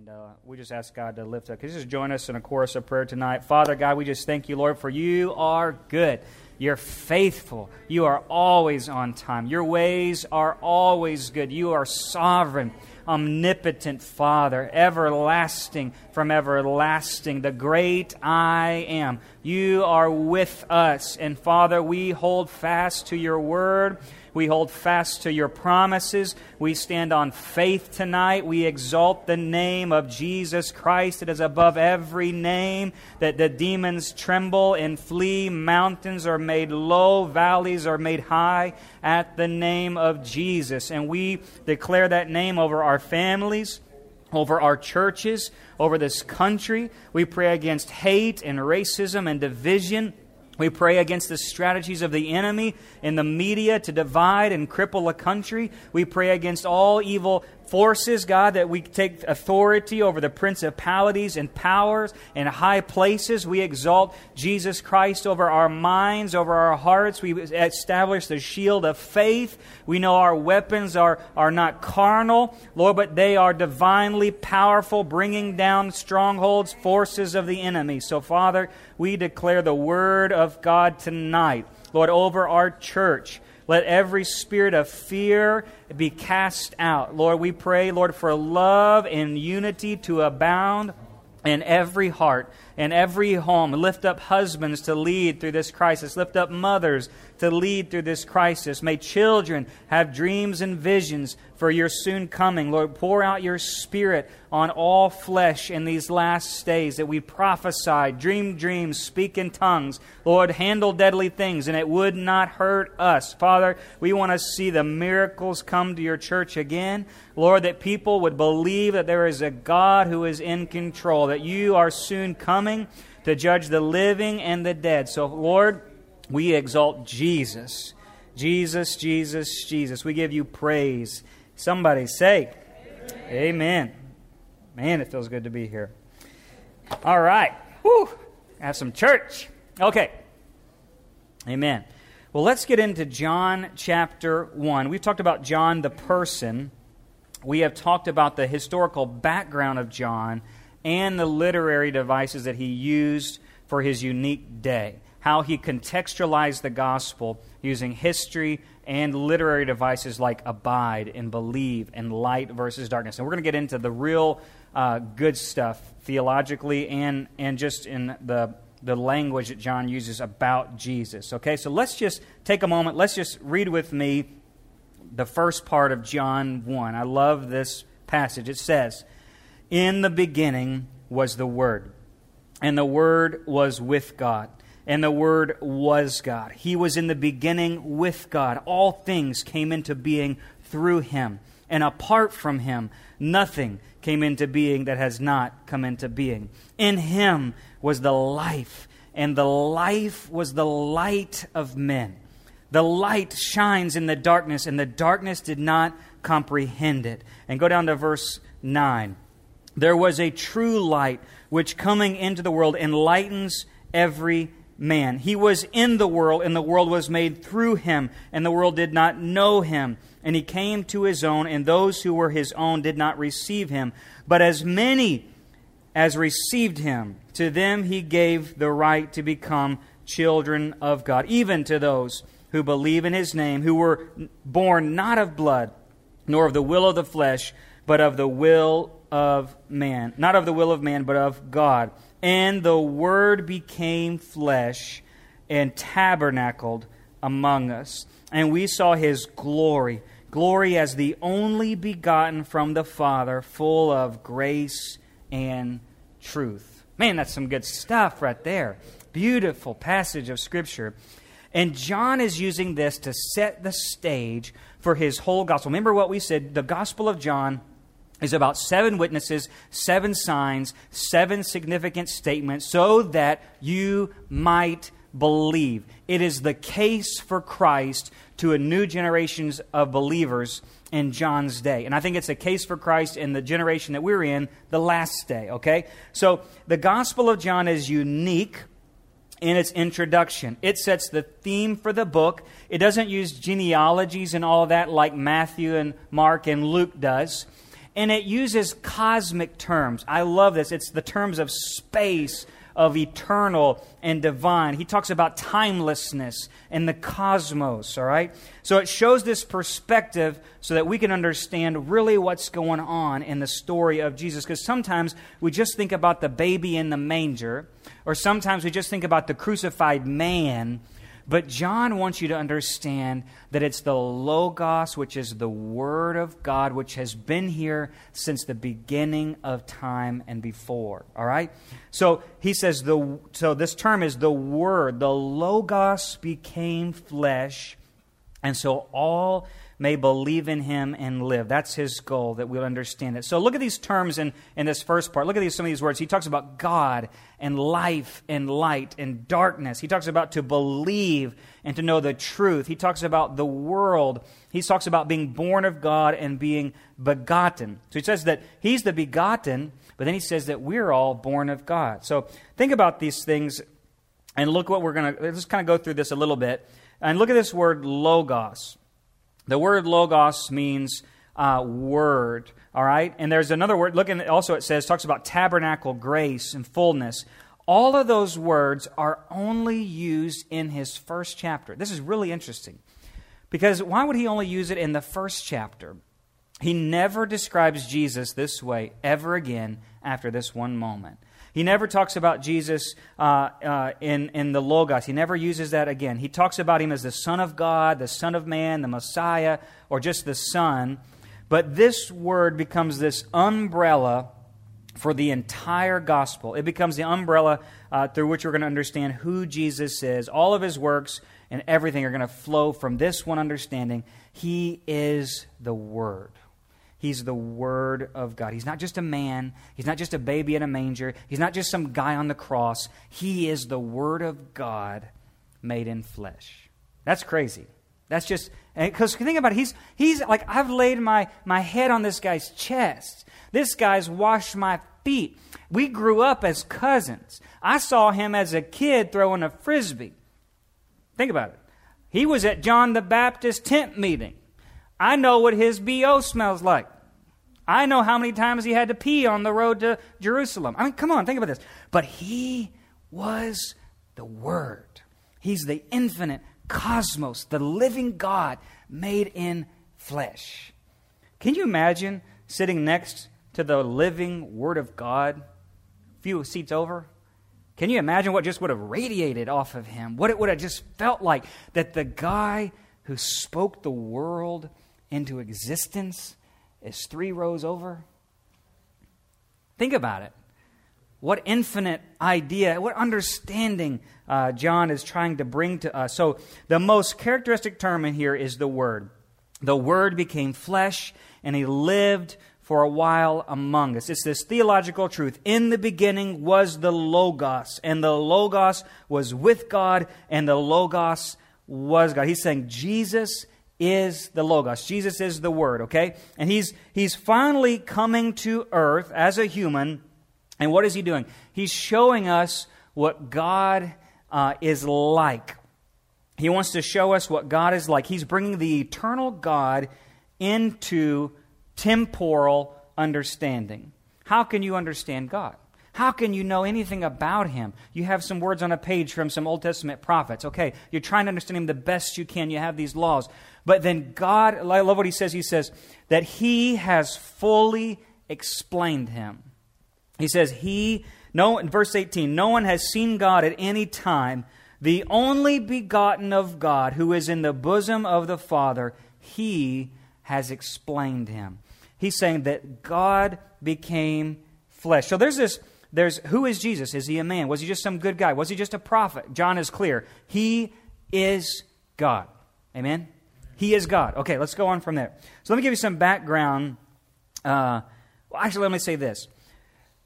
And uh, we just ask God to lift up. Could you just join us in a chorus of prayer tonight? Father God, we just thank you, Lord, for you are good. You're faithful. You are always on time. Your ways are always good. You are sovereign, omnipotent Father, everlasting from everlasting, the great I am. You are with us. And Father, we hold fast to your word. We hold fast to your promises. We stand on faith tonight. We exalt the name of Jesus Christ. It is above every name that the demons tremble and flee. Mountains are made low, valleys are made high at the name of Jesus. And we declare that name over our families over our churches, over this country. We pray against hate and racism and division. We pray against the strategies of the enemy in the media to divide and cripple a country. We pray against all evil forces, God, that we take authority over the principalities and powers and high places. We exalt Jesus Christ over our minds, over our hearts. We establish the shield of faith. We know our weapons are, are not carnal, Lord, but they are divinely powerful, bringing down strongholds, forces of the enemy. So, Father, we declare the word of God tonight, Lord, over our church. Let every spirit of fear be cast out. Lord, we pray, Lord, for love and unity to abound in every heart in every home. Lift up husbands to lead through this crisis. Lift up mothers to lead through this crisis. May children have dreams and visions for your soon coming. Lord, pour out your spirit on all flesh in these last days that we prophesy, dream dreams, speak in tongues. Lord, handle deadly things, and it would not hurt us. Father, we want to see the miracles come to your church again. Lord, that people would believe that there is a God who is in control, that you are soon coming to judge the living and the dead. So, Lord, we exalt Jesus. Jesus, Jesus, Jesus. We give you praise. Somebody say, Amen. Amen. Man, it feels good to be here. All right. Whew. Have some church. Okay. Amen. Well, let's get into John chapter 1. We've talked about John the person. We have talked about the historical background of John and the literary devices that he used for his unique day. How he contextualized the gospel using history and literary devices like abide and believe and light versus darkness. And we're going to get into the real uh, good stuff theologically and, and just in the, the language that John uses about Jesus. Okay, so let's just take a moment. Let's just read with me the first part of John 1. I love this passage. It says, in the beginning was the Word, and the Word was with God, and the Word was God. He was in the beginning with God. All things came into being through him, and apart from him, nothing came into being that has not come into being. In him was the life, and the life was the light of men. The light shines in the darkness, and the darkness did not comprehend it. And go down to verse 9 there was a true light which coming into the world enlightens every man. He was in the world, and the world was made through him, and the world did not know him. And he came to his own, and those who were his own did not receive him. But as many as received him, to them he gave the right to become children of God, even to those who believe in his name, who were born not of blood, nor of the will of the flesh, but of the will of man. Not of the will of man, but of God. And the Word became flesh and tabernacled among us. And we saw his glory glory as the only begotten from the Father, full of grace and truth. Man, that's some good stuff right there. Beautiful passage of Scripture. And John is using this to set the stage for his whole gospel. Remember what we said the Gospel of John is about seven witnesses, seven signs, seven significant statements so that you might believe. It is the case for Christ to a new generations of believers in John's day. And I think it's a case for Christ in the generation that we're in, the last day, okay? So the Gospel of John is unique in its introduction. It sets the theme for the book. It doesn't use genealogies and all that like Matthew and Mark and Luke does. And it uses cosmic terms. I love this. It's the terms of space, of eternal and divine. He talks about timelessness and the cosmos, all right? So it shows this perspective so that we can understand really what's going on in the story of Jesus. Because sometimes we just think about the baby in the manger, or sometimes we just think about the crucified man but John wants you to understand that it's the Logos, which is the Word of God, which has been here since the beginning of time and before. All right? So he says, the, so this term is the Word. The Logos became flesh, and so all may believe in him and live. That's his goal, that we'll understand it. So look at these terms in, in this first part. Look at these, some of these words. He talks about God and life and light and darkness. He talks about to believe and to know the truth. He talks about the world. He talks about being born of God and being begotten. So he says that he's the begotten, but then he says that we're all born of God. So think about these things and look what we're going to, let's kind of go through this a little bit. And look at this word logos. The word logos means uh, word, all right? And there's another word, look, and also it says, talks about tabernacle, grace, and fullness. All of those words are only used in his first chapter. This is really interesting. Because why would he only use it in the first chapter? He never describes Jesus this way ever again after this one moment. He never talks about Jesus uh, uh, in, in the Logos. He never uses that again. He talks about him as the Son of God, the Son of Man, the Messiah, or just the Son. But this word becomes this umbrella for the entire gospel. It becomes the umbrella uh, through which we're going to understand who Jesus is. All of his works and everything are going to flow from this one understanding. He is the Word. He's the Word of God. He's not just a man. He's not just a baby in a manger. He's not just some guy on the cross. He is the Word of God made in flesh. That's crazy. That's just, because think about it. He's, he's like, I've laid my, my head on this guy's chest. This guy's washed my feet. We grew up as cousins. I saw him as a kid throwing a frisbee. Think about it. He was at John the Baptist tent meeting. I know what his BO smells like. I know how many times he had to pee on the road to Jerusalem. I mean, come on, think about this. But he was the Word. He's the infinite cosmos, the living God made in flesh. Can you imagine sitting next to the living Word of God a few seats over? Can you imagine what just would have radiated off of him? What it would have just felt like that the guy who spoke the world into existence is three rows over? Think about it. What infinite idea, what understanding uh, John is trying to bring to us. So, the most characteristic term in here is the Word. The Word became flesh and he lived for a while among us. It's this theological truth. In the beginning was the Logos, and the Logos was with God, and the Logos was God. He's saying Jesus is the Logos. Jesus is the Word, okay? And he's, he's finally coming to earth as a human. And what is he doing? He's showing us what God uh, is like. He wants to show us what God is like. He's bringing the eternal God into temporal understanding. How can you understand God? How can you know anything about him? You have some words on a page from some Old Testament prophets. Okay, you're trying to understand him the best you can. You have these laws. But then God, I love what he says. He says that he has fully explained him. He says, He, no, in verse 18, no one has seen God at any time. The only begotten of God, who is in the bosom of the Father, he has explained him. He's saying that God became flesh. So there's this there's who is Jesus? Is he a man? Was he just some good guy? Was he just a prophet? John is clear. He is God. Amen? He is God. Okay, let's go on from there. So let me give you some background. Uh, well, actually, let me say this.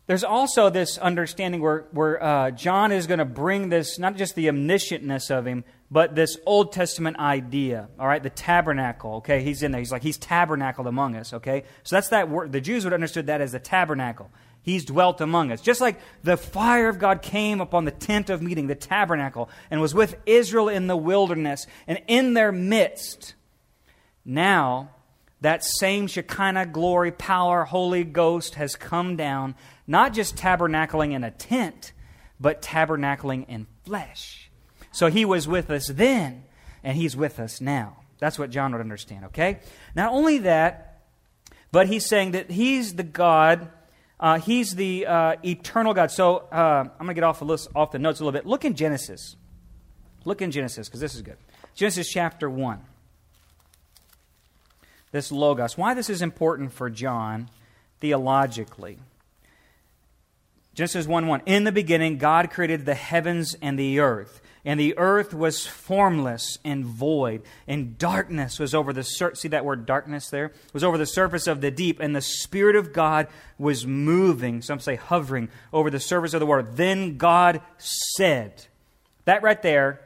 There's also this understanding where, where uh, John is going to bring this, not just the omniscientness of him, but this Old Testament idea, all right, the tabernacle, okay? He's in there. He's like, he's tabernacled among us, okay? So that's that word. The Jews would have understood that as the tabernacle. He's dwelt among us. Just like the fire of God came upon the tent of meeting, the tabernacle, and was with Israel in the wilderness and in their midst. Now, that same Shekinah glory, power, Holy Ghost has come down, not just tabernacling in a tent, but tabernacling in flesh. So he was with us then, and he's with us now. That's what John would understand, okay? Not only that, but he's saying that he's the God, uh, he's the uh, eternal God. So uh, I'm going to get off the, list, off the notes a little bit. Look in Genesis. Look in Genesis, because this is good. Genesis chapter 1 this Logos. Why this is important for John theologically. Genesis 1 1. In the beginning, God created the heavens and the earth. And the earth was formless and void, and darkness was over the sur- see that word darkness there was over the surface of the deep, and the spirit of God was moving. Some say hovering over the surface of the water. Then God said, that right there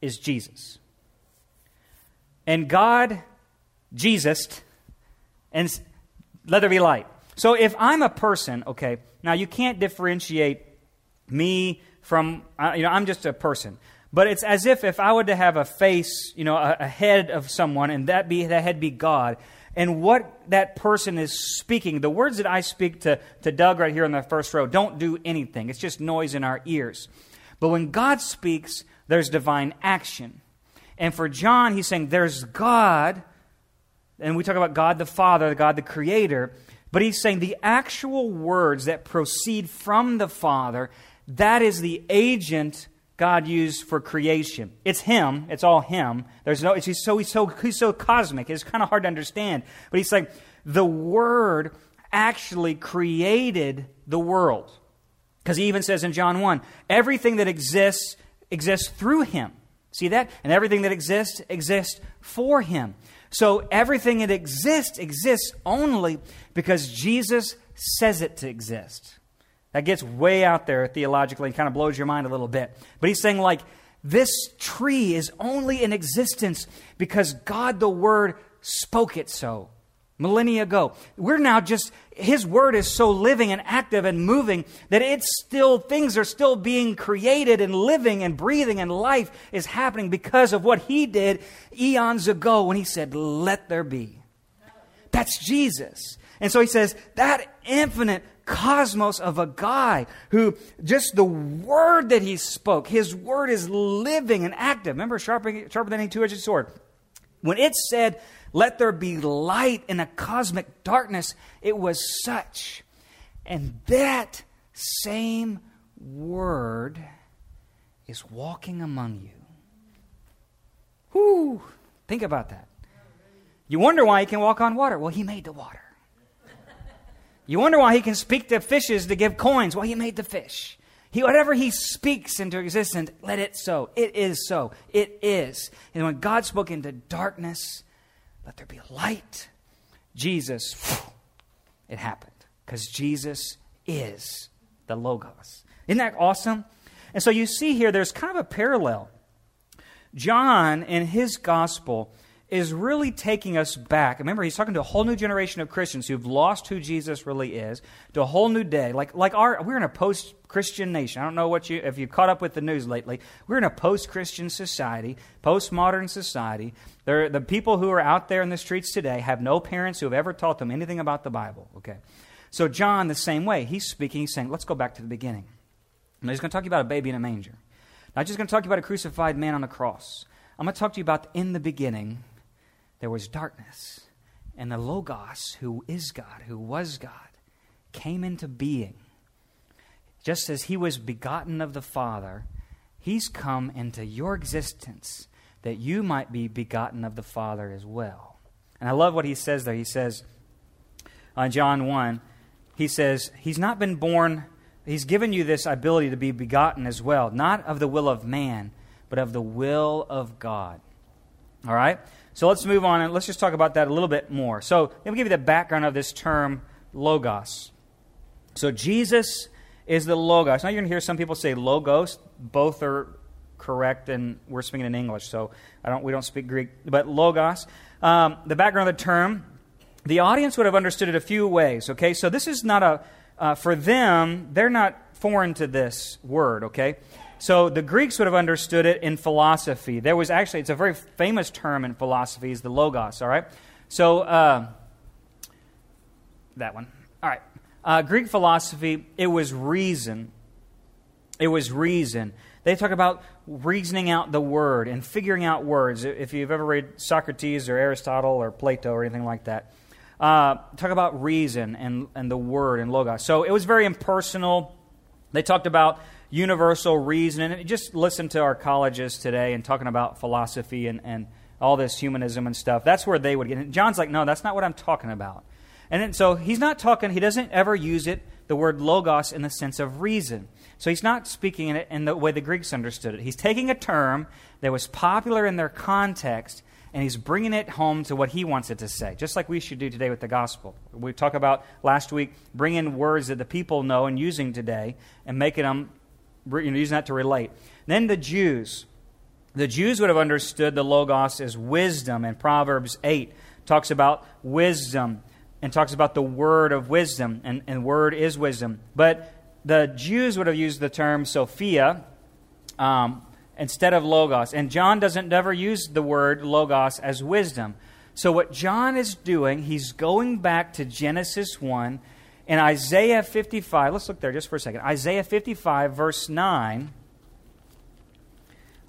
is Jesus. And God Jesus, and let there be light. So if I'm a person, okay, now you can't differentiate me from, uh, you know, I'm just a person. But it's as if if I were to have a face, you know, a, a head of someone, and that be that head be God, and what that person is speaking, the words that I speak to, to Doug right here in the first row don't do anything. It's just noise in our ears. But when God speaks, there's divine action. And for John, he's saying there's God and we talk about God the Father, God the Creator, but he's saying the actual words that proceed from the Father, that is the agent God used for creation. It's Him. It's all Him. There's no. he's so he's so he's so cosmic. It's kind of hard to understand. But he's saying the Word actually created the world, because he even says in John one, everything that exists exists through Him. See that? And everything that exists exists for Him. So everything that exists exists only because Jesus says it to exist. That gets way out there theologically and kind of blows your mind a little bit. But he's saying, like, this tree is only in existence because God the Word spoke it so millennia ago. We're now just, His Word is so living and active and moving that it's still, things are still being created and living and breathing and life is happening because of what He did eons ago when He said, Let there be. That's Jesus. And so He says, that infinite cosmos of a guy who just the word that he spoke, his word is living and active. Remember, sharper, sharper than any two edged sword. When it said, let there be light in a cosmic darkness. It was such. And that same word is walking among you. Whoo! Think about that. You wonder why he can walk on water. Well, he made the water. You wonder why he can speak to fishes to give coins. Well, he made the fish. He, whatever he speaks into existence, let it so. It is so. It is. And when God spoke into darkness, let there be light. Jesus, it happened because Jesus is the Logos. Isn't that awesome? And so you see here, there's kind of a parallel. John, in his gospel, is really taking us back. Remember, he's talking to a whole new generation of Christians who've lost who Jesus really is, to a whole new day. Like, like our, we're in a post Christian nation. I don't know what you, if you've caught up with the news lately. We're in a post Christian society, post modern society. The people who are out there in the streets today have no parents who have ever taught them anything about the Bible. Okay. So, John, the same way, he's speaking, he's saying, let's go back to the beginning. Now, he's going to talk you about a baby in a manger. Not just going to talk you about a crucified man on a cross. I'm going to talk to you about in the beginning there was darkness. And the Logos, who is God, who was God, came into being. Just as he was begotten of the Father, he's come into your existence that you might be begotten of the Father as well. And I love what he says there. He says, on John 1, he says, He's not been born, He's given you this ability to be begotten as well, not of the will of man, but of the will of God. All right? So let's move on and let's just talk about that a little bit more. So let me give you the background of this term, logos. So Jesus is the logos. Now you're going to hear some people say logos. Both are correct, and we're speaking in English, so I don't, we don't speak Greek. But logos. Um, the background of the term, the audience would have understood it a few ways. Okay, so this is not a uh, for them. They're not foreign to this word. Okay, so the Greeks would have understood it in philosophy. There was actually, it's a very famous term in philosophy, is the logos, all right? So uh, that one. All right. Uh, Greek philosophy, it was reason. It was reason. They talk about reasoning out the word and figuring out words. If you've ever read Socrates or Aristotle or Plato or anything like that, uh, talk about reason and, and the word and logos. So it was very impersonal. They talked about universal reason. And just listen to our colleges today and talking about philosophy and, and all this humanism and stuff. That's where they would get. And John's like, no, that's not what I'm talking about. And then, so he's not talking, he doesn't ever use it, the word logos, in the sense of reason. So he's not speaking in it in the way the Greeks understood it. He's taking a term that was popular in their context and he's bringing it home to what he wants it to say, just like we should do today with the gospel. We talked about last week bringing words that the people know and using today and making them, you know, using that to relate. Then the Jews. The Jews would have understood the Logos as wisdom, and Proverbs 8 talks about wisdom and talks about the word of wisdom, and, and word is wisdom. But the Jews would have used the term Sophia, um, instead of logos. And John doesn't never use the word logos as wisdom. So what John is doing, he's going back to Genesis 1 and Isaiah 55. Let's look there just for a second. Isaiah 55 verse 9.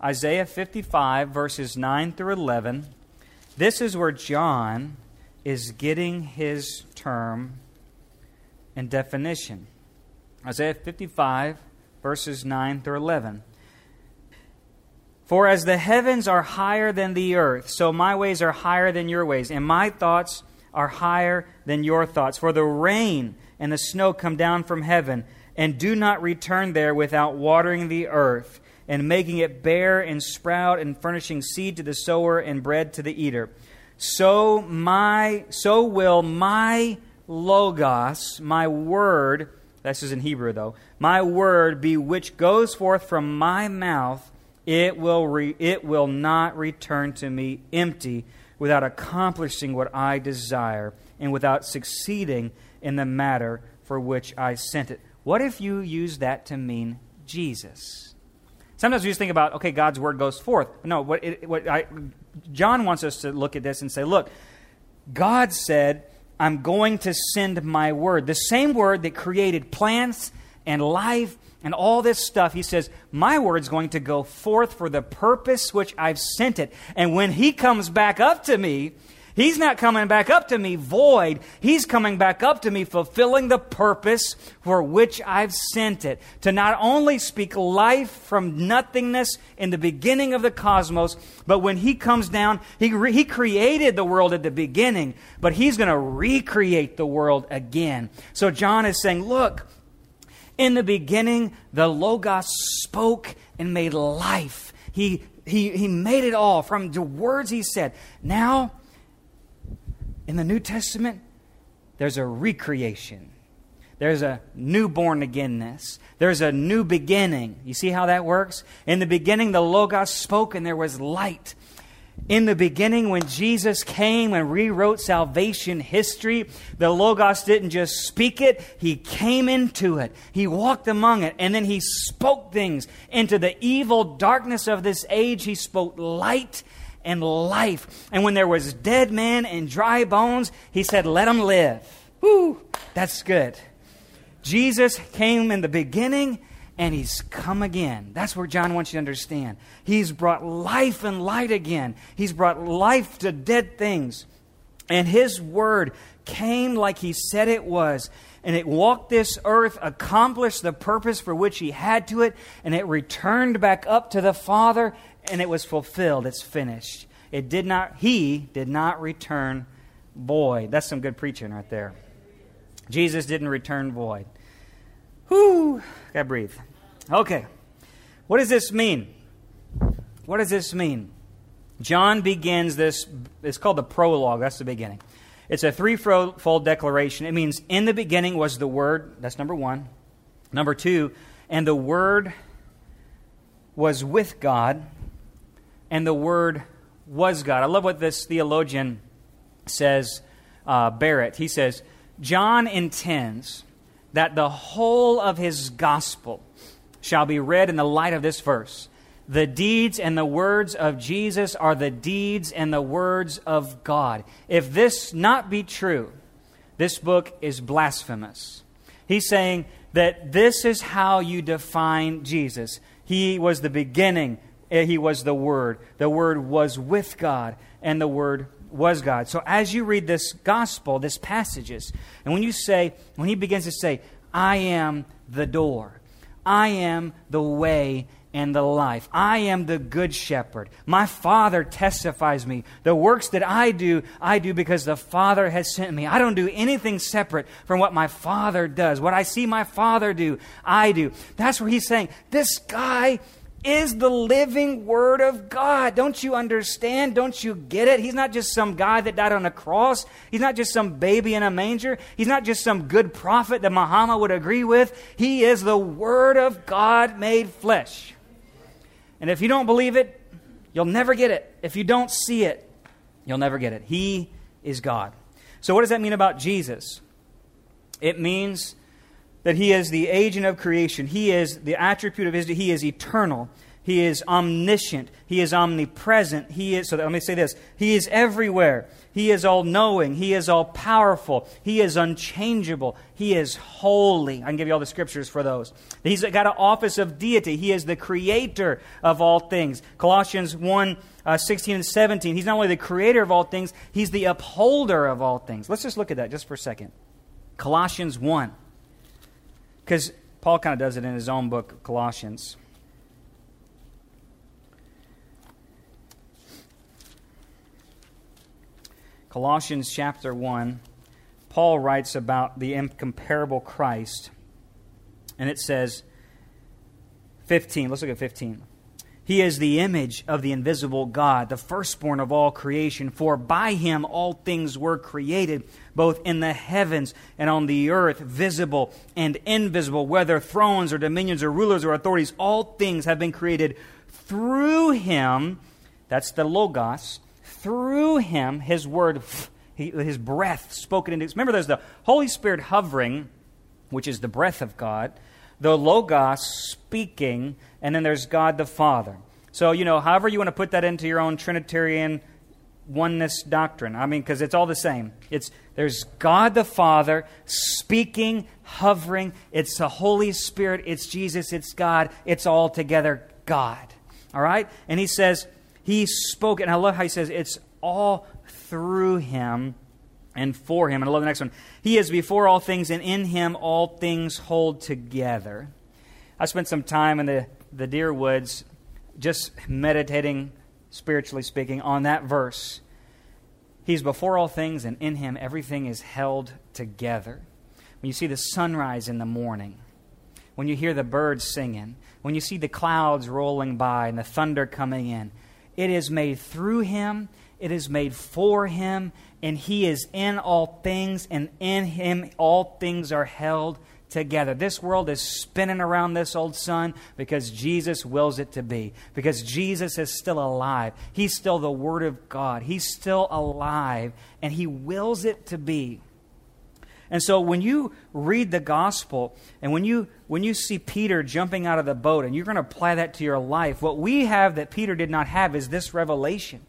Isaiah 55 verses 9 through 11. This is where John is getting his term and definition. Isaiah 55 verses 9 through 11. For as the heavens are higher than the earth, so my ways are higher than your ways, and my thoughts are higher than your thoughts. For the rain and the snow come down from heaven, and do not return there without watering the earth, and making it bear and sprout, and furnishing seed to the sower and bread to the eater. So my so will my logos, my word, this is in Hebrew though, my word be which goes forth from my mouth it will, re, it will not return to me empty without accomplishing what I desire and without succeeding in the matter for which I sent it. What if you use that to mean Jesus? Sometimes we just think about, okay, God's word goes forth. No, what, it, what I, John wants us to look at this and say, look, God said, I'm going to send my word. The same word that created plants and life and all this stuff, he says, My word's going to go forth for the purpose which I've sent it. And when he comes back up to me, he's not coming back up to me void. He's coming back up to me fulfilling the purpose for which I've sent it. To not only speak life from nothingness in the beginning of the cosmos, but when he comes down, he, re- he created the world at the beginning, but he's going to recreate the world again. So John is saying, Look, in the beginning, the Logos spoke and made life. He, he, he made it all from the words he said. Now, in the New Testament, there's a recreation. There's a newborn againness. There's a new beginning. You see how that works? In the beginning, the Logos spoke and there was light. In the beginning, when Jesus came and rewrote salvation history, the Logos didn't just speak it, he came into it. He walked among it, and then he spoke things into the evil darkness of this age. He spoke light and life. And when there was dead men and dry bones, he said, Let them live. Whoo, that's good. Jesus came in the beginning and he's come again. That's where John wants you to understand. He's brought life and light again. He's brought life to dead things. And his word came like he said it was. And it walked this earth, accomplished the purpose for which he had to it, and it returned back up to the Father, and it was fulfilled. It's finished. It did not, he did not return void. That's some good preaching right there. Jesus didn't return void. Whew, gotta breathe. Okay, what does this mean? What does this mean? John begins this, it's called the prologue, that's the beginning. It's a threefold declaration. It means, in the beginning was the Word, that's number one. Number two, and the Word was with God, and the Word was God. I love what this theologian says, uh, Barrett. He says, John intends that the whole of his gospel shall be read in the light of this verse. The deeds and the words of Jesus are the deeds and the words of God. If this not be true, this book is blasphemous. He's saying that this is how you define Jesus. He was the beginning, eh, He was the Word. The Word was with God, and the Word was God. So as you read this gospel, this passages, and when you say, when He begins to say, I am the door, I am the way and the life. I am the good shepherd. My Father testifies me. The works that I do, I do because the Father has sent me. I don't do anything separate from what my Father does. What I see my Father do, I do. That's where he's saying, this guy is the living Word of God. Don't you understand? Don't you get it? He's not just some guy that died on a cross. He's not just some baby in a manger. He's not just some good prophet that Muhammad would agree with. He is the Word of God made flesh. And if you don't believe it, you'll never get it. If you don't see it, you'll never get it. He is God. So, what does that mean about Jesus? It means that he is the agent of creation. He is the attribute of his, he is eternal. He is omniscient. He is omnipresent. He is, so let me say this. He is everywhere. He is all knowing. He is all powerful. He is unchangeable. He is holy. I can give you all the scriptures for those. He's got an office of deity. He is the creator of all things. Colossians 1 uh, 16 and 17. He's not only the creator of all things, he's the upholder of all things. Let's just look at that just for a second. Colossians 1. Because Paul kind of does it in his own book, Colossians. Colossians chapter 1, Paul writes about the incomparable Christ. And it says, 15, let's look at 15. He is the image of the invisible God, the firstborn of all creation. For by him all things were created, both in the heavens and on the earth, visible and invisible, whether thrones or dominions or rulers or authorities. All things have been created through him. That's the Logos. Through him, his word, his breath spoken into. Remember, there's the Holy Spirit hovering, which is the breath of God the Logos speaking, and then there's God the Father. So, you know, however you want to put that into your own Trinitarian oneness doctrine. I mean, because it's all the same. It's there's God the Father speaking, hovering. It's the Holy Spirit. It's Jesus. It's God. It's all together God. All right? And he says, He spoke, and I love how he says, it's all through Him and for him. And I love the next one. He is before all things, and in him all things hold together. I spent some time in the, the deer woods just meditating, spiritually speaking, on that verse. He's before all things, and in him everything is held together. When you see the sunrise in the morning, when you hear the birds singing, when you see the clouds rolling by and the thunder coming in, it is made through him, it is made for him, and he is in all things, and in him all things are held together. This world is spinning around this old sun because Jesus wills it to be. Because Jesus is still alive. He's still the Word of God. He's still alive, and He wills it to be. And so when you read the gospel and when you when you see Peter jumping out of the boat and you're going to apply that to your life, what we have that Peter did not have is this revelation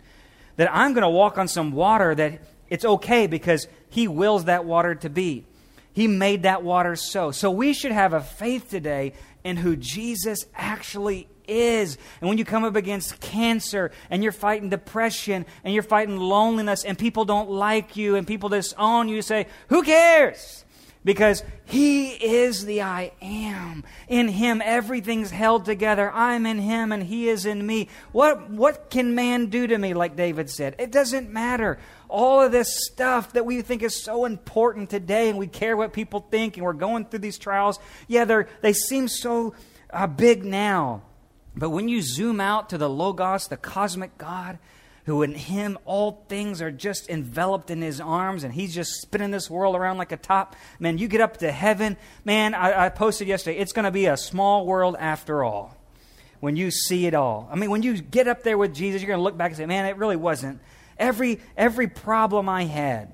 that I'm going to walk on some water that it's okay because He wills that water to be. He made that water so. So we should have a faith today in who Jesus actually is. And when you come up against cancer and you're fighting depression and you're fighting loneliness and people don't like you and people disown you, you say, Who cares? because He is the I am. In Him, everything's held together. I'm in Him and He is in me. What, what can man do to me, like David said? It doesn't matter. All of this stuff that we think is so important today and we care what people think and we're going through these trials, yeah, they they seem so uh, big now. But when you zoom out to the Logos, the cosmic God, who in him all things are just enveloped in his arms and he's just spinning this world around like a top. Man, you get up to heaven. Man, I, I posted yesterday, it's going to be a small world after all when you see it all. I mean, when you get up there with Jesus, you're going to look back and say, man, it really wasn't. Every, every problem I had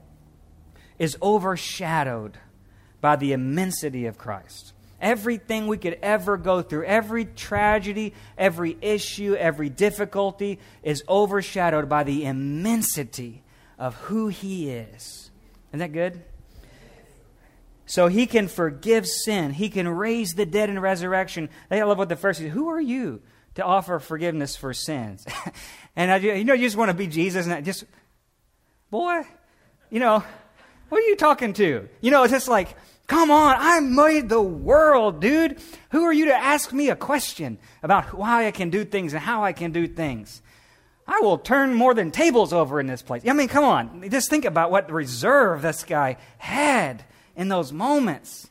is overshadowed by the immensity of Christ. Everything we could ever go through, every tragedy, every issue, every difficulty is overshadowed by the immensity of who He is. Isn't that good? So he can forgive sin. He can raise the dead in resurrection. I love what the first says. Who are you to offer forgiveness for sins? and I, you know, you just want to be Jesus and I just, boy, you know, what are you talking to? You know, it's just like, come on, I made the world, dude. Who are you to ask me a question about why I can do things and how I can do things? I will turn more than tables over in this place. I mean, come on. Just think about what reserve this guy had in those moments.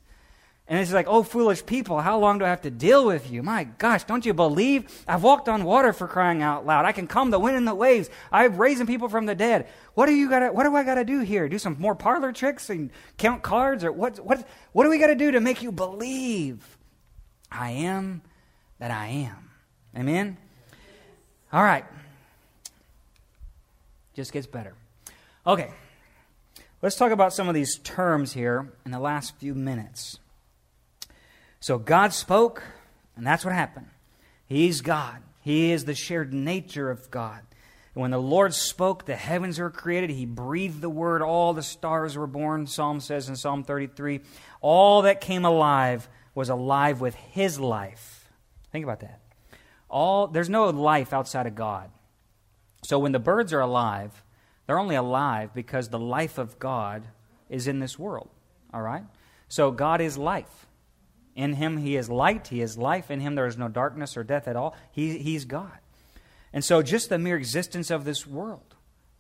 And it's like, oh, foolish people, how long do I have to deal with you? My gosh, don't you believe? I've walked on water for crying out loud. I can calm the wind and the waves. I've raised people from the dead. What do you got? What do I got to do here? Do some more parlor tricks and count cards, or what? What? What do we got to do to make you believe? I am that I am. Amen. All right. Just gets better. Okay. Let's talk about some of these terms here in the last few minutes. So God spoke, and that's what happened. He's God. He is the shared nature of God. And when the Lord spoke, the heavens were created. He breathed the word, all the stars were born. Psalm says in Psalm 33 all that came alive was alive with His life. Think about that. All, there's no life outside of God. So when the birds are alive, they're only alive because the life of God is in this world. All right? So God is life. In him he is light, he is life. In him there is no darkness or death at all. He, he's God. And so just the mere existence of this world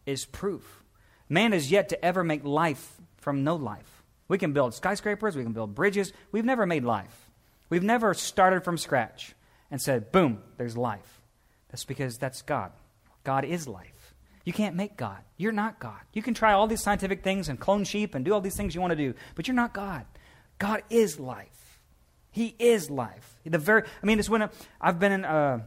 is proof. Man is yet to ever make life from no life. We can build skyscrapers, we can build bridges. We've never made life. We've never started from scratch and said, boom, there's life. That's because that's God. God is life. You can't make God. You're not God. You can try all these scientific things and clone sheep and do all these things you want to do, but you're not God. God is life. He is life. The very, I mean, it's when i have been uh,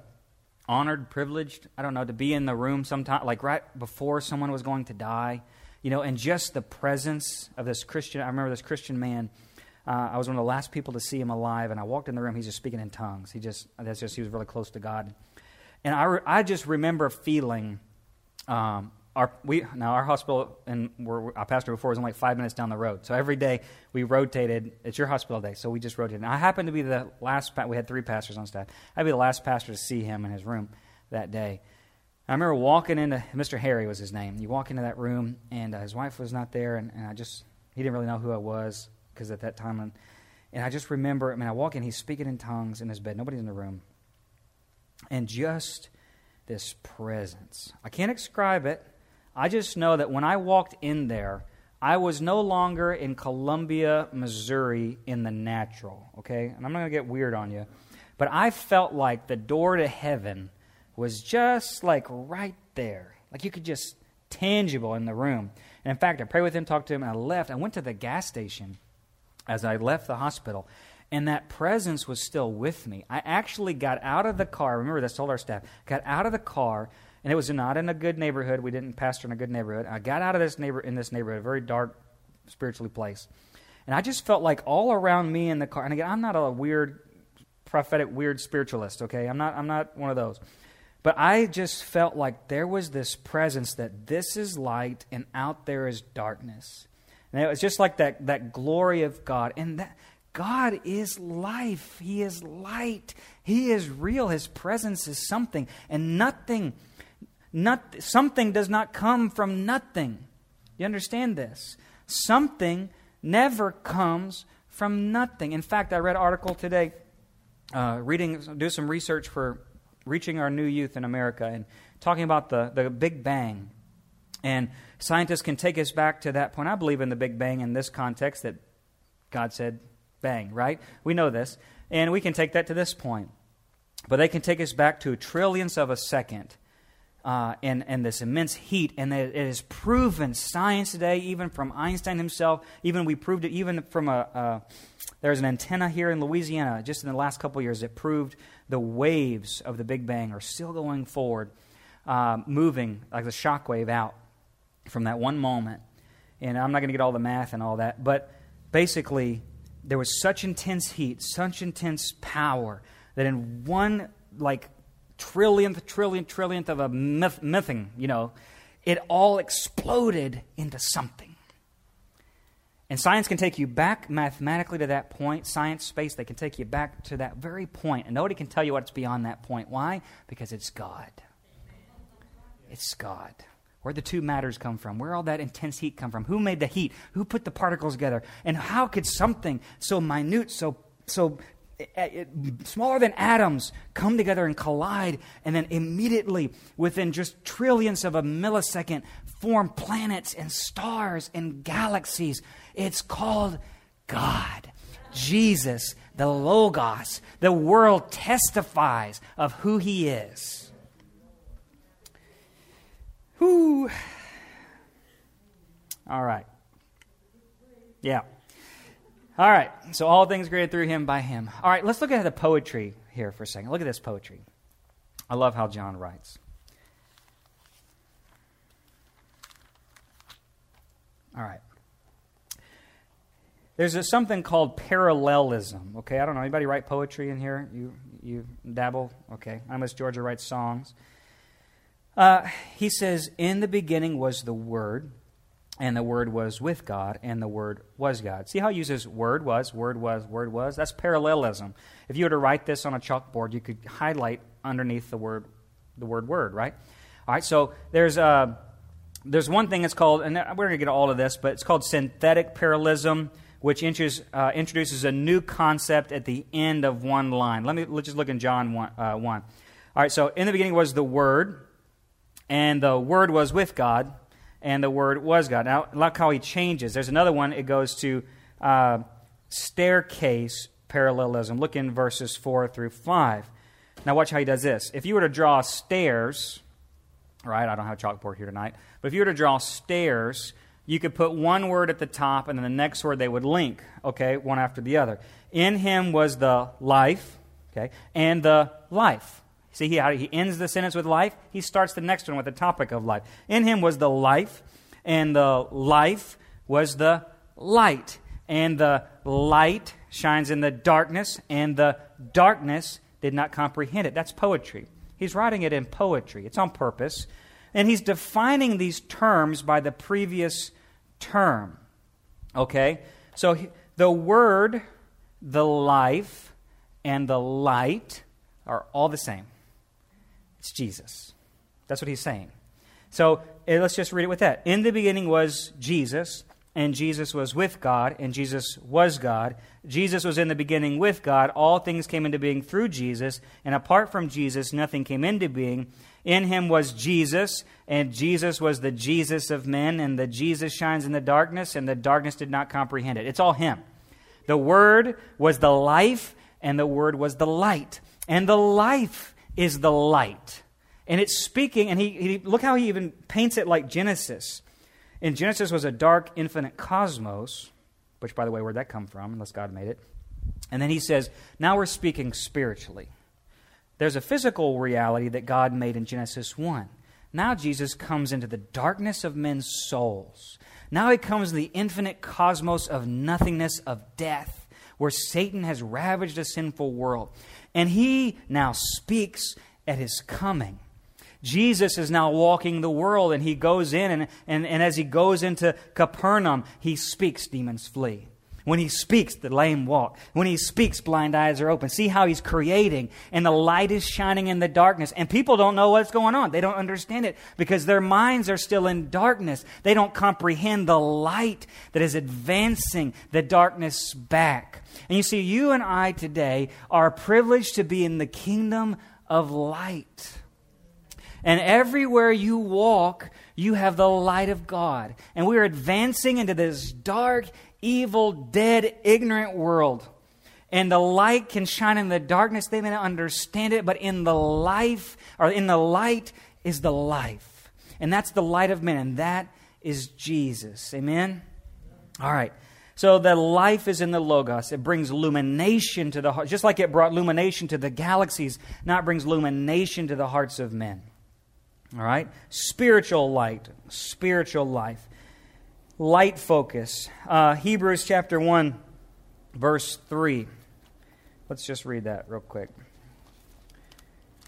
honored, privileged, I don't know, to be in the room sometime, like right before someone was going to die, you know, and just the presence of this Christian. I remember this Christian man. Uh, I was one of the last people to see him alive, and I walked in the room. He's just speaking in tongues. He just, that's just, he was really close to God. And I, re, I just remember feeling um, our, we, now our hospital and where I pastored before was only like five minutes down the road. So every day we rotated. It's your hospital day, so we just rotated. Now I happened to be the last. We had three pastors on staff. I'd be the last pastor to see him in his room that day. I remember walking into Mr. Harry was his name. You walk into that room and uh, his wife was not there, and, and I just he didn't really know who I was because at that time, and, and I just remember. I mean, I walk in, he's speaking in tongues in his bed. Nobody's in the room, and just this presence. I can't describe it. I just know that when I walked in there, I was no longer in Columbia, Missouri in the natural, okay? And I'm not going to get weird on you. But I felt like the door to heaven was just like right there. Like you could just tangible in the room. And in fact, I prayed with him, talked to him, and I left. I went to the gas station as I left the hospital and that presence was still with me. I actually got out of the car. Remember this, told our staff. Got out of the car, and it was not in a good neighborhood. We didn't pastor in a good neighborhood. I got out of this neighbor in this neighborhood, a very dark, spiritually place, and I just felt like all around me in the car. And again, I'm not a weird prophetic, weird spiritualist. Okay, I'm not. I'm not one of those. But I just felt like there was this presence that this is light and out there is darkness. And it was just like that, that glory of God. And that, God is life. He is light. He is real. His presence is something. And nothing, not, something does not come from nothing. You understand this? Something never comes from nothing. In fact, I read an article today, uh, reading, do some research for reaching our new youth in America and talking about the, the Big Bang. And scientists can take us back to that point. I believe in the Big Bang in this context that God said, bang, right? We know this. And we can take that to this point. But they can take us back to trillionths of a second uh, and, and this immense heat. And it, it is proven, science today, even from Einstein himself, even we proved it even from a, there's an antenna here in Louisiana just in the last couple years that proved the waves of the Big Bang are still going forward, uh, moving like the shock wave out from that one moment. And I'm not going to get all the math and all that, but basically, there was such intense heat, such intense power, that in one, like, trillionth, trillionth, trillionth of a myth, mything, you know, it all exploded into something. And science can take you back mathematically to that point. Science, space, they can take you back to that very point. And nobody can tell you what's beyond that point. Why? Because it's God. It's God. Where the two matters come from, where all that intense heat come from, who made the heat, who put the particles together, and how could something so minute, so so smaller than atoms come together and collide, and then immediately, within just trillions of a millisecond, form planets and stars and galaxies. It's called God. Jesus, the Logos. The world testifies of who He is. Whoo. All right. Yeah. All right, so all things created through him by him. All right, let's look at the poetry here for a second. Look at this poetry. I love how John writes. All right. There's a, something called parallelism. Okay, I don't know. Anybody write poetry in here? You you dabble? Okay, I Miss Georgia writes songs. Uh, he says, "In the beginning was the Word." And the Word was with God, and the Word was God. See how he uses Word was, Word was, Word was? That's parallelism. If you were to write this on a chalkboard, you could highlight underneath the word, the word Word, right? All right, so there's, uh, there's one thing that's called, and we're going to get all of this, but it's called synthetic parallelism, which uh, introduces a new concept at the end of one line. Let me let's just look in John 1, uh, 1. All right, so in the beginning was the Word, and the Word was with God and the Word was God. Now, look how he changes. There's another one, it goes to uh, staircase parallelism. Look in verses 4 through 5. Now, watch how he does this. If you were to draw stairs, right, I don't have a chalkboard here tonight, but if you were to draw stairs, you could put one word at the top and then the next word they would link, okay, one after the other. In him was the life, okay, and the life. See he, how he ends the sentence with life? He starts the next one with the topic of life. In him was the life, and the life was the light. And the light shines in the darkness, and the darkness did not comprehend it. That's poetry. He's writing it in poetry, it's on purpose. And he's defining these terms by the previous term. Okay? So the word, the life, and the light are all the same. It's Jesus. That's what he's saying. So eh, let's just read it with that. In the beginning was Jesus, and Jesus was with God, and Jesus was God. Jesus was in the beginning with God. All things came into being through Jesus, and apart from Jesus, nothing came into being. In him was Jesus, and Jesus was the Jesus of men, and the Jesus shines in the darkness, and the darkness did not comprehend it. It's all him. The Word was the life, and the Word was the light. And the life is the light. And it's speaking, and he, he look how he even paints it like Genesis. And Genesis was a dark, infinite cosmos, which, by the way, where'd that come from, unless God made it? And then he says, now we're speaking spiritually. There's a physical reality that God made in Genesis 1. Now Jesus comes into the darkness of men's souls. Now he comes the infinite cosmos of nothingness, of death, where Satan has ravaged a sinful world. And he now speaks at his coming. Jesus is now walking the world and he goes in, and, and, and as he goes into Capernaum, he speaks, demons flee. When he speaks, the lame walk. When he speaks, blind eyes are open. See how he's creating, and the light is shining in the darkness. And people don't know what's going on. They don't understand it because their minds are still in darkness. They don't comprehend the light that is advancing the darkness back. And you see, you and I today are privileged to be in the kingdom of light. And everywhere you walk, you have the light of God. And we're advancing into this dark, evil, dead, ignorant world. And the light can shine in the darkness. They may not understand it, but in the life, or in the light, is the life. And that's the light of men, and that is Jesus. Amen? All right. So the life is in the Logos. It brings illumination to the heart, just like it brought illumination to the galaxies. Now it brings illumination to the hearts of men. All right? Spiritual light, spiritual life light focus. Uh, Hebrews chapter 1, verse 3. Let's just read that real quick.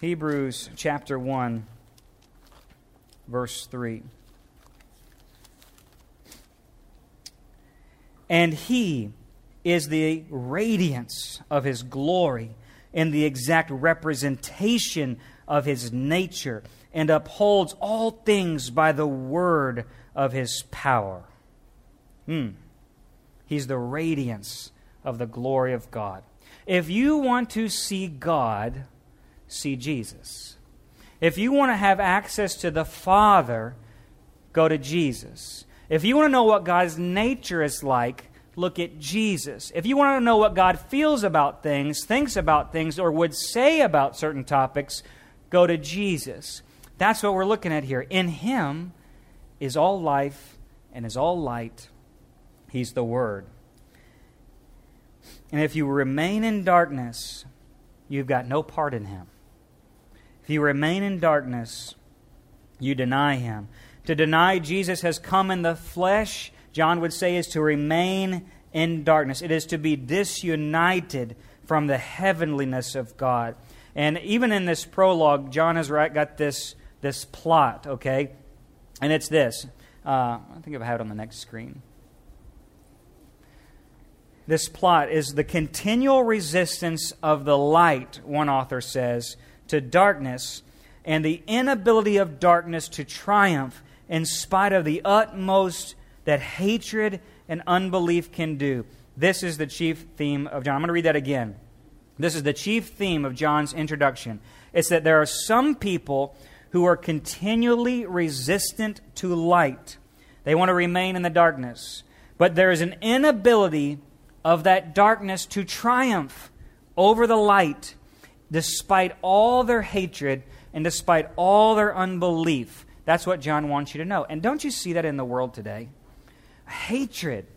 Hebrews chapter 1, verse 3. And he is the radiance of his glory and the exact representation of his nature, and upholds all things by the word of his power. Hmm. He's the radiance of the glory of God. If you want to see God, see Jesus. If you want to have access to the Father, go to Jesus. If you want to know what God's nature is like, look at Jesus. If you want to know what God feels about things, thinks about things, or would say about certain topics, go to Jesus. That's what we're looking at here. In Him is all life and is all light. He's the Word. And if you remain in darkness, you've got no part in Him. If you remain in darkness, you deny Him. To deny Jesus has come in the flesh, John would say, is to remain in darkness. It is to be disunited from the heavenliness of God. And even in this prologue, John has got this, this plot, okay? And it's this. Uh, I think I have it on the next screen. This plot is the continual resistance of the light, one author says, to darkness, and the inability of darkness to triumph in spite of the utmost that hatred and unbelief can do. This is the chief theme of John. I'm going to read that again. This is the chief theme of John's introduction. It's that there are some people who are continually resistant to light. They want to remain in the darkness. But there is an inability of that darkness to triumph over the light despite all their hatred and despite all their unbelief. That's what John wants you to know. And don't you see that in the world today? Hatred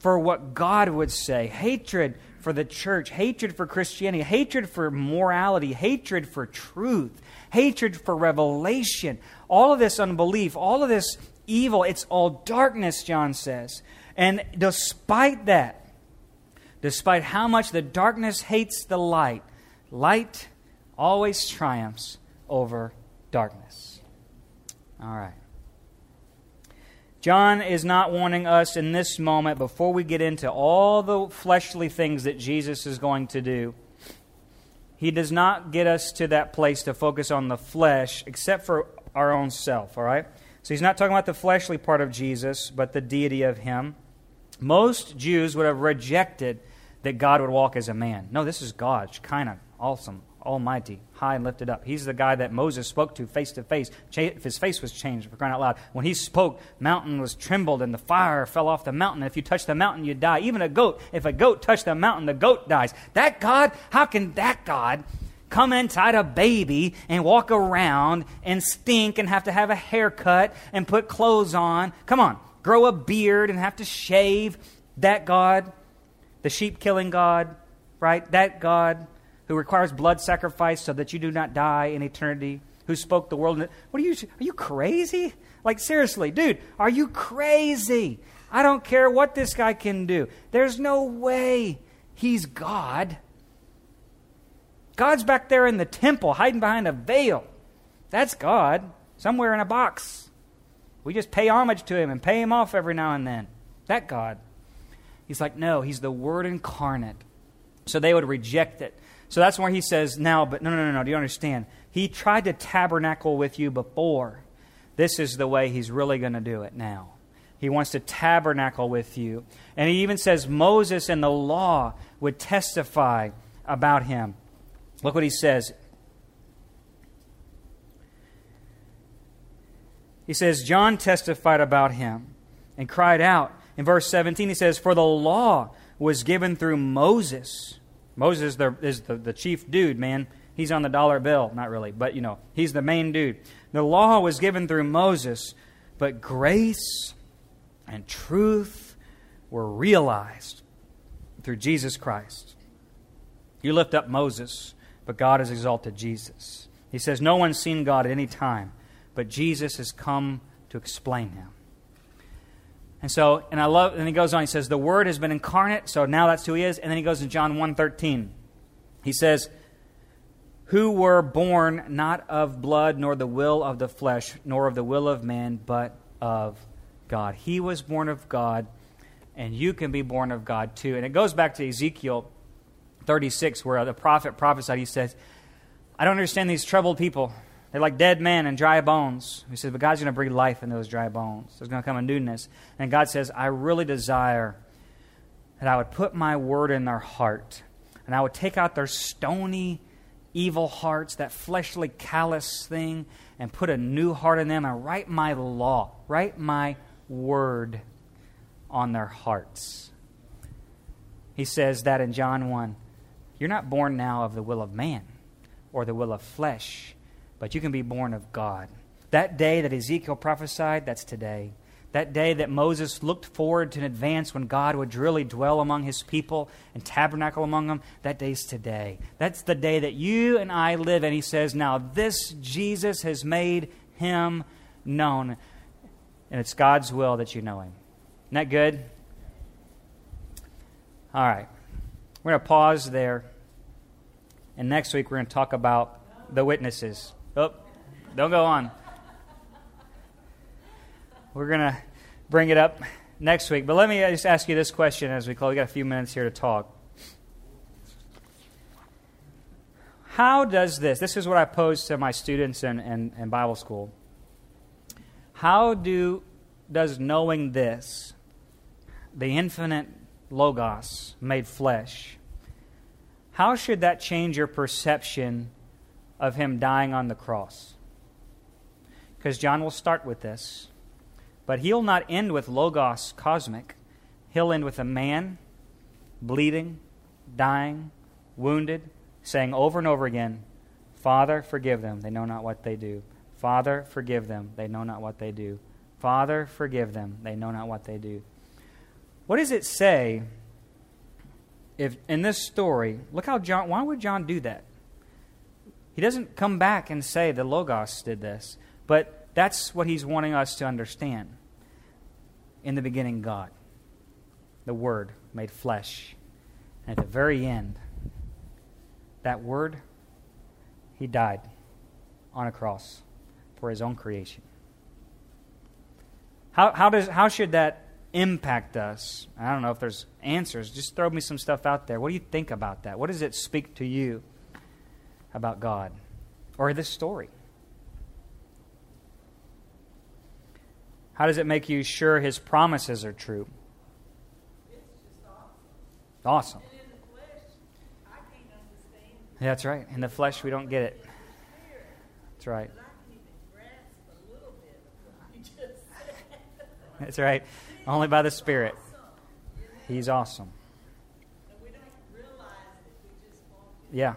for what God would say, hatred for the church, hatred for Christianity, hatred for morality, hatred for truth, hatred for revelation. All of this unbelief, all of this evil, it's all darkness, John says. And despite that, despite how much the darkness hates the light, light always triumphs over darkness. All right. John is not warning us in this moment, before we get into all the fleshly things that Jesus is going to do, he does not get us to that place to focus on the flesh except for our own self, all right? So he's not talking about the fleshly part of Jesus, but the deity of him. Most Jews would have rejected that God would walk as a man. No, this is God, kind of awesome. Almighty, high and lifted up. He's the guy that Moses spoke to face to face. If his face was changed, for crying out loud. When he spoke, mountain was trembled and the fire fell off the mountain. If you touch the mountain, you die. Even a goat, if a goat touched the mountain, the goat dies. That God, how can that God come inside a baby and walk around and stink and have to have a haircut and put clothes on? Come on, grow a beard and have to shave. That God, the sheep killing God, right? That God who requires blood sacrifice so that you do not die in eternity, who spoke the world. What are you? Are you crazy? Like seriously, dude, are you crazy? I don't care what this guy can do. There's no way he's God. God's back there in the temple, hiding behind a veil. That's God, somewhere in a box. We just pay homage to him and pay him off every now and then. That God. He's like, no, he's the Word incarnate. So they would reject it. So that's where he says, now, but no, no, no, no. Do you understand? He tried to tabernacle with you before. This is the way he's really going to do it now. He wants to tabernacle with you. And he even says Moses and the law would testify about him. Look what he says. He says, John testified about him and cried out. In verse 17, he says, For the law was given through Moses Moses the, is the, the chief dude, man. He's on the dollar bill. Not really, but you know, he's the main dude. The law was given through Moses, but grace and truth were realized through Jesus Christ. You lift up Moses, but God has exalted Jesus. He says, No one's seen God at any time, but Jesus has come to explain him. And so, and I love, and he goes on, he says, the Word has been incarnate, so now that's who he is. And then he goes to John 1.13. He says, who were born not of blood, nor the will of the flesh, nor of the will of man, but of God. He was born of God, and you can be born of God too. And it goes back to Ezekiel 36, where the prophet prophesied. He says, I don't understand these troubled people. They're like dead men and dry bones. He says, But God's going to breathe life in those dry bones. There's going to come a newness. And God says, I really desire that I would put my word in their heart, and I would take out their stony, evil hearts, that fleshly, callous thing, and put a new heart in them and write my law, write my word on their hearts. He says that in John 1. You're not born now of the will of man or the will of flesh, but you can be born of God. That day that Ezekiel prophesied, that's today. That day that Moses looked forward to in advance when God would really dwell among his people and tabernacle among them, that day's today. That's the day that you and I live in. He says, Now this Jesus has made him known. And it's God's will that you know him. Isn't that good? All right. We're going to pause there. And next week we're going to talk about the witnesses. Oh, don't go on. We're going to bring it up next week. But let me just ask you this question as we close. we got a few minutes here to talk. How does this, this is what I pose to my students in, in, in Bible school. How do, does knowing this the infinite Logos made flesh, how should that change your perception of him dying on the cross? Because John will start with this, but he'll not end with Logos cosmic. He'll end with a man bleeding, dying, wounded, saying over and over again, Father, forgive them. They know not what they do. Father, forgive them. They know not what they do. Father, forgive them. They know not what they do. What does it say if in this story? Look how John why would John do that? He doesn't come back and say the Logos did this, but that's what he's wanting us to understand. In the beginning, God, the Word made flesh. And at the very end, that Word, he died on a cross for his own creation. How, how, does, how should that impact us? I don't know if there's answers. Just throw me some stuff out there. What do you think about that? What does it speak to you about God or this story? How does it make you sure his promises are true? awesome. awesome. That's right. In the flesh, we don't get it. That's right. That's right. Only by the Spirit. He's awesome. Yeah.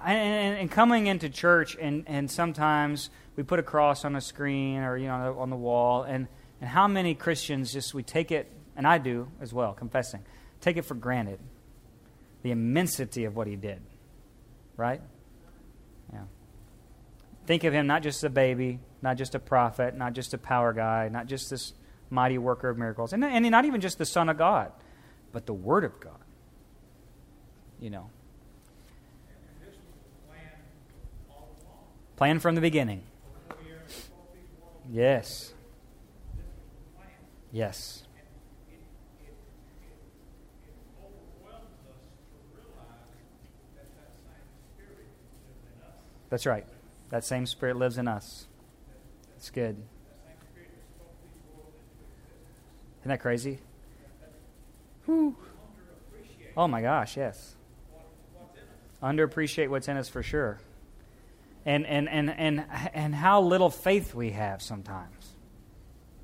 And, and, coming into church, and, and sometimes we put a cross on a screen or you know on the wall, and, and how many Christians just we take it, and I do as well, confessing, take it for granted, the immensity of what he did, right? Yeah. Think of him not just a baby, not just a prophet, not just a power guy, not just this mighty worker of miracles. And, and not even just the Son of God, but the Word of God. You know. Plan from the beginning. Yes. Yes. That's right. That same spirit lives in us. It's good. Isn't that crazy? Whew. Oh my gosh, yes. Underappreciate what's in us for sure. And and and and and how little faith we have sometimes.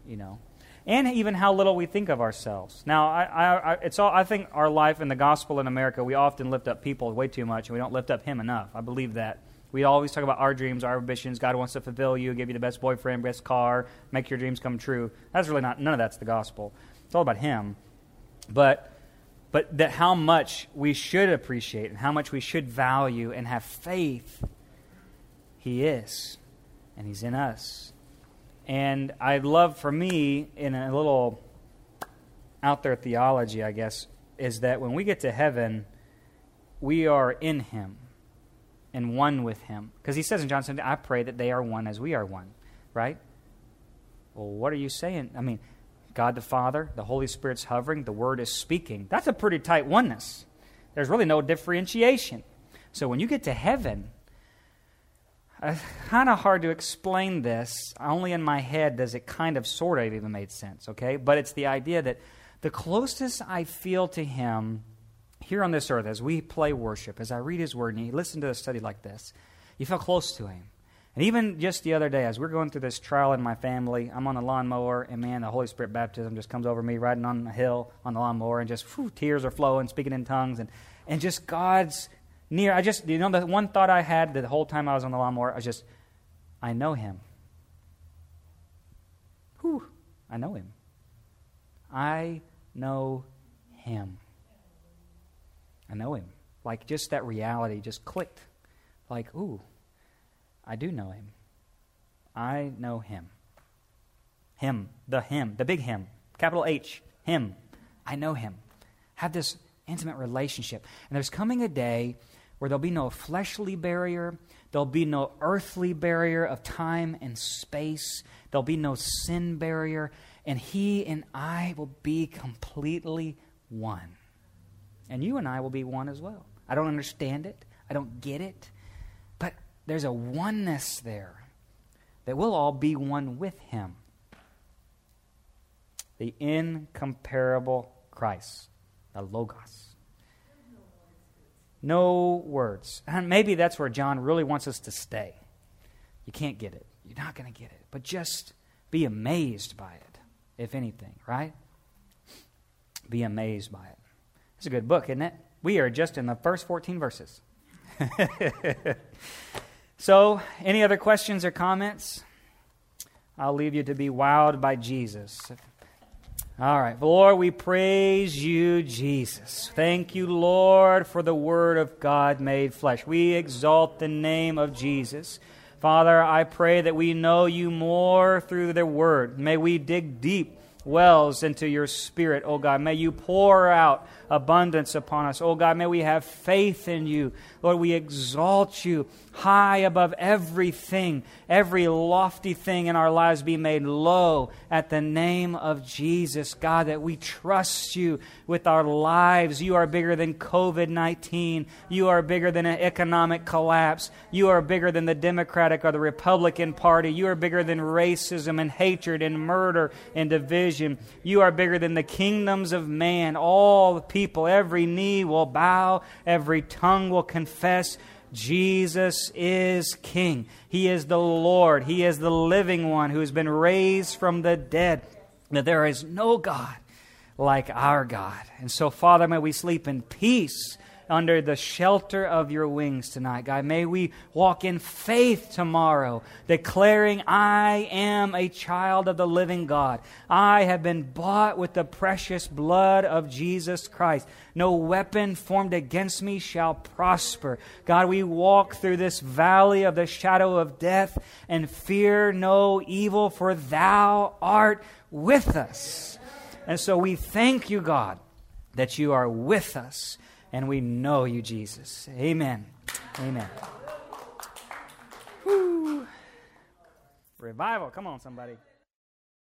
You know. And even how little we think of ourselves. Now, I, I, it's all, I think our life in the gospel in America, we often lift up people way too much, and we don't lift up Him enough. I believe that. We always talk about our dreams, our ambitions. God wants to fulfill you, give you the best boyfriend, best car, make your dreams come true. That's really not, none of that's the gospel. It's all about Him. But, but that how much we should appreciate and how much we should value and have faith, He is. And He's in us. And I'd love for me, in a little out there theology, I guess, is that when we get to heaven, we are in Him and one with him. Because he says in John 17, I pray that they are one as we are one, right? Well, what are you saying? I mean, God the Father, the Holy Spirit's hovering, the Word is speaking. That's a pretty tight oneness. There's really no differentiation. So when you get to heaven, Uh, it's kind of hard to explain this. Only in my head does it kind of sort of even make sense, okay? But it's the idea that the closest I feel to Him here on this earth, as we play worship, as I read His Word and you listen to a study like this, you feel close to Him. And even just the other day, as we're going through this trial in my family, I'm on a lawnmower, and man, the Holy Spirit baptism just comes over me riding on the hill on the lawnmower, and just whew, tears are flowing, speaking in tongues, and, and just God's near. I just, you know, the one thought I had the whole time I was on the lawnmower, I was just, I know Him. Whew, I know Him. I know Him. I know Him. Like just that reality just clicked. Like, ooh, I do know him. I know him. Him, the him, the big him, capital H, him. I know him. Have this intimate relationship. And there's coming a day where there'll be no fleshly barrier, there'll be no earthly barrier of time and space, there'll be no sin barrier, and he and I will be completely one. And you and I will be one as well. I don't understand it, I don't get it but there's a oneness there that we'll all be one with him. The incomparable Christ, the Logos. No words. And maybe that's where John really wants us to stay. You can't get it. You're not going to get it. But just be amazed by it, if anything, right? Be amazed by it. It's a good book, isn't it? We are just in the first 14 verses. So, any other questions or comments? I'll leave you to be wowed by Jesus. All right. Lord, we praise you, Jesus. Thank you, Lord, for the Word of God made flesh. We exalt the name of Jesus. Father, I pray that we know you more through the Word. May we dig deep wells into your Spirit, oh God. May you pour out abundance upon us. Oh God, may we have faith in you. Lord, we exalt you high above everything, every lofty thing in our lives be made low at the name of Jesus. God, that we trust you with our lives. You are bigger than COVID 19. You are bigger than an economic collapse. You are bigger than the Democratic or the Republican Party. You are bigger than racism and hatred and murder and division. You are bigger than the kingdoms of man. All the people, every knee will bow, every tongue will confess Jesus is King. He is the Lord. He is the living one who has been raised from the dead. That there is no God like our God. And so, Father, may we sleep in peace under the shelter of your wings tonight, God. May we walk in faith tomorrow, declaring, I am a child of the living God. I have been bought with the precious blood of Jesus Christ. No weapon formed against me shall prosper. God, we walk through this valley of the shadow of death and fear no evil, for thou art with us. And so we thank you, God, that you are with us and we know you, Jesus. Amen. Amen. Woo. Revival. Come on, somebody.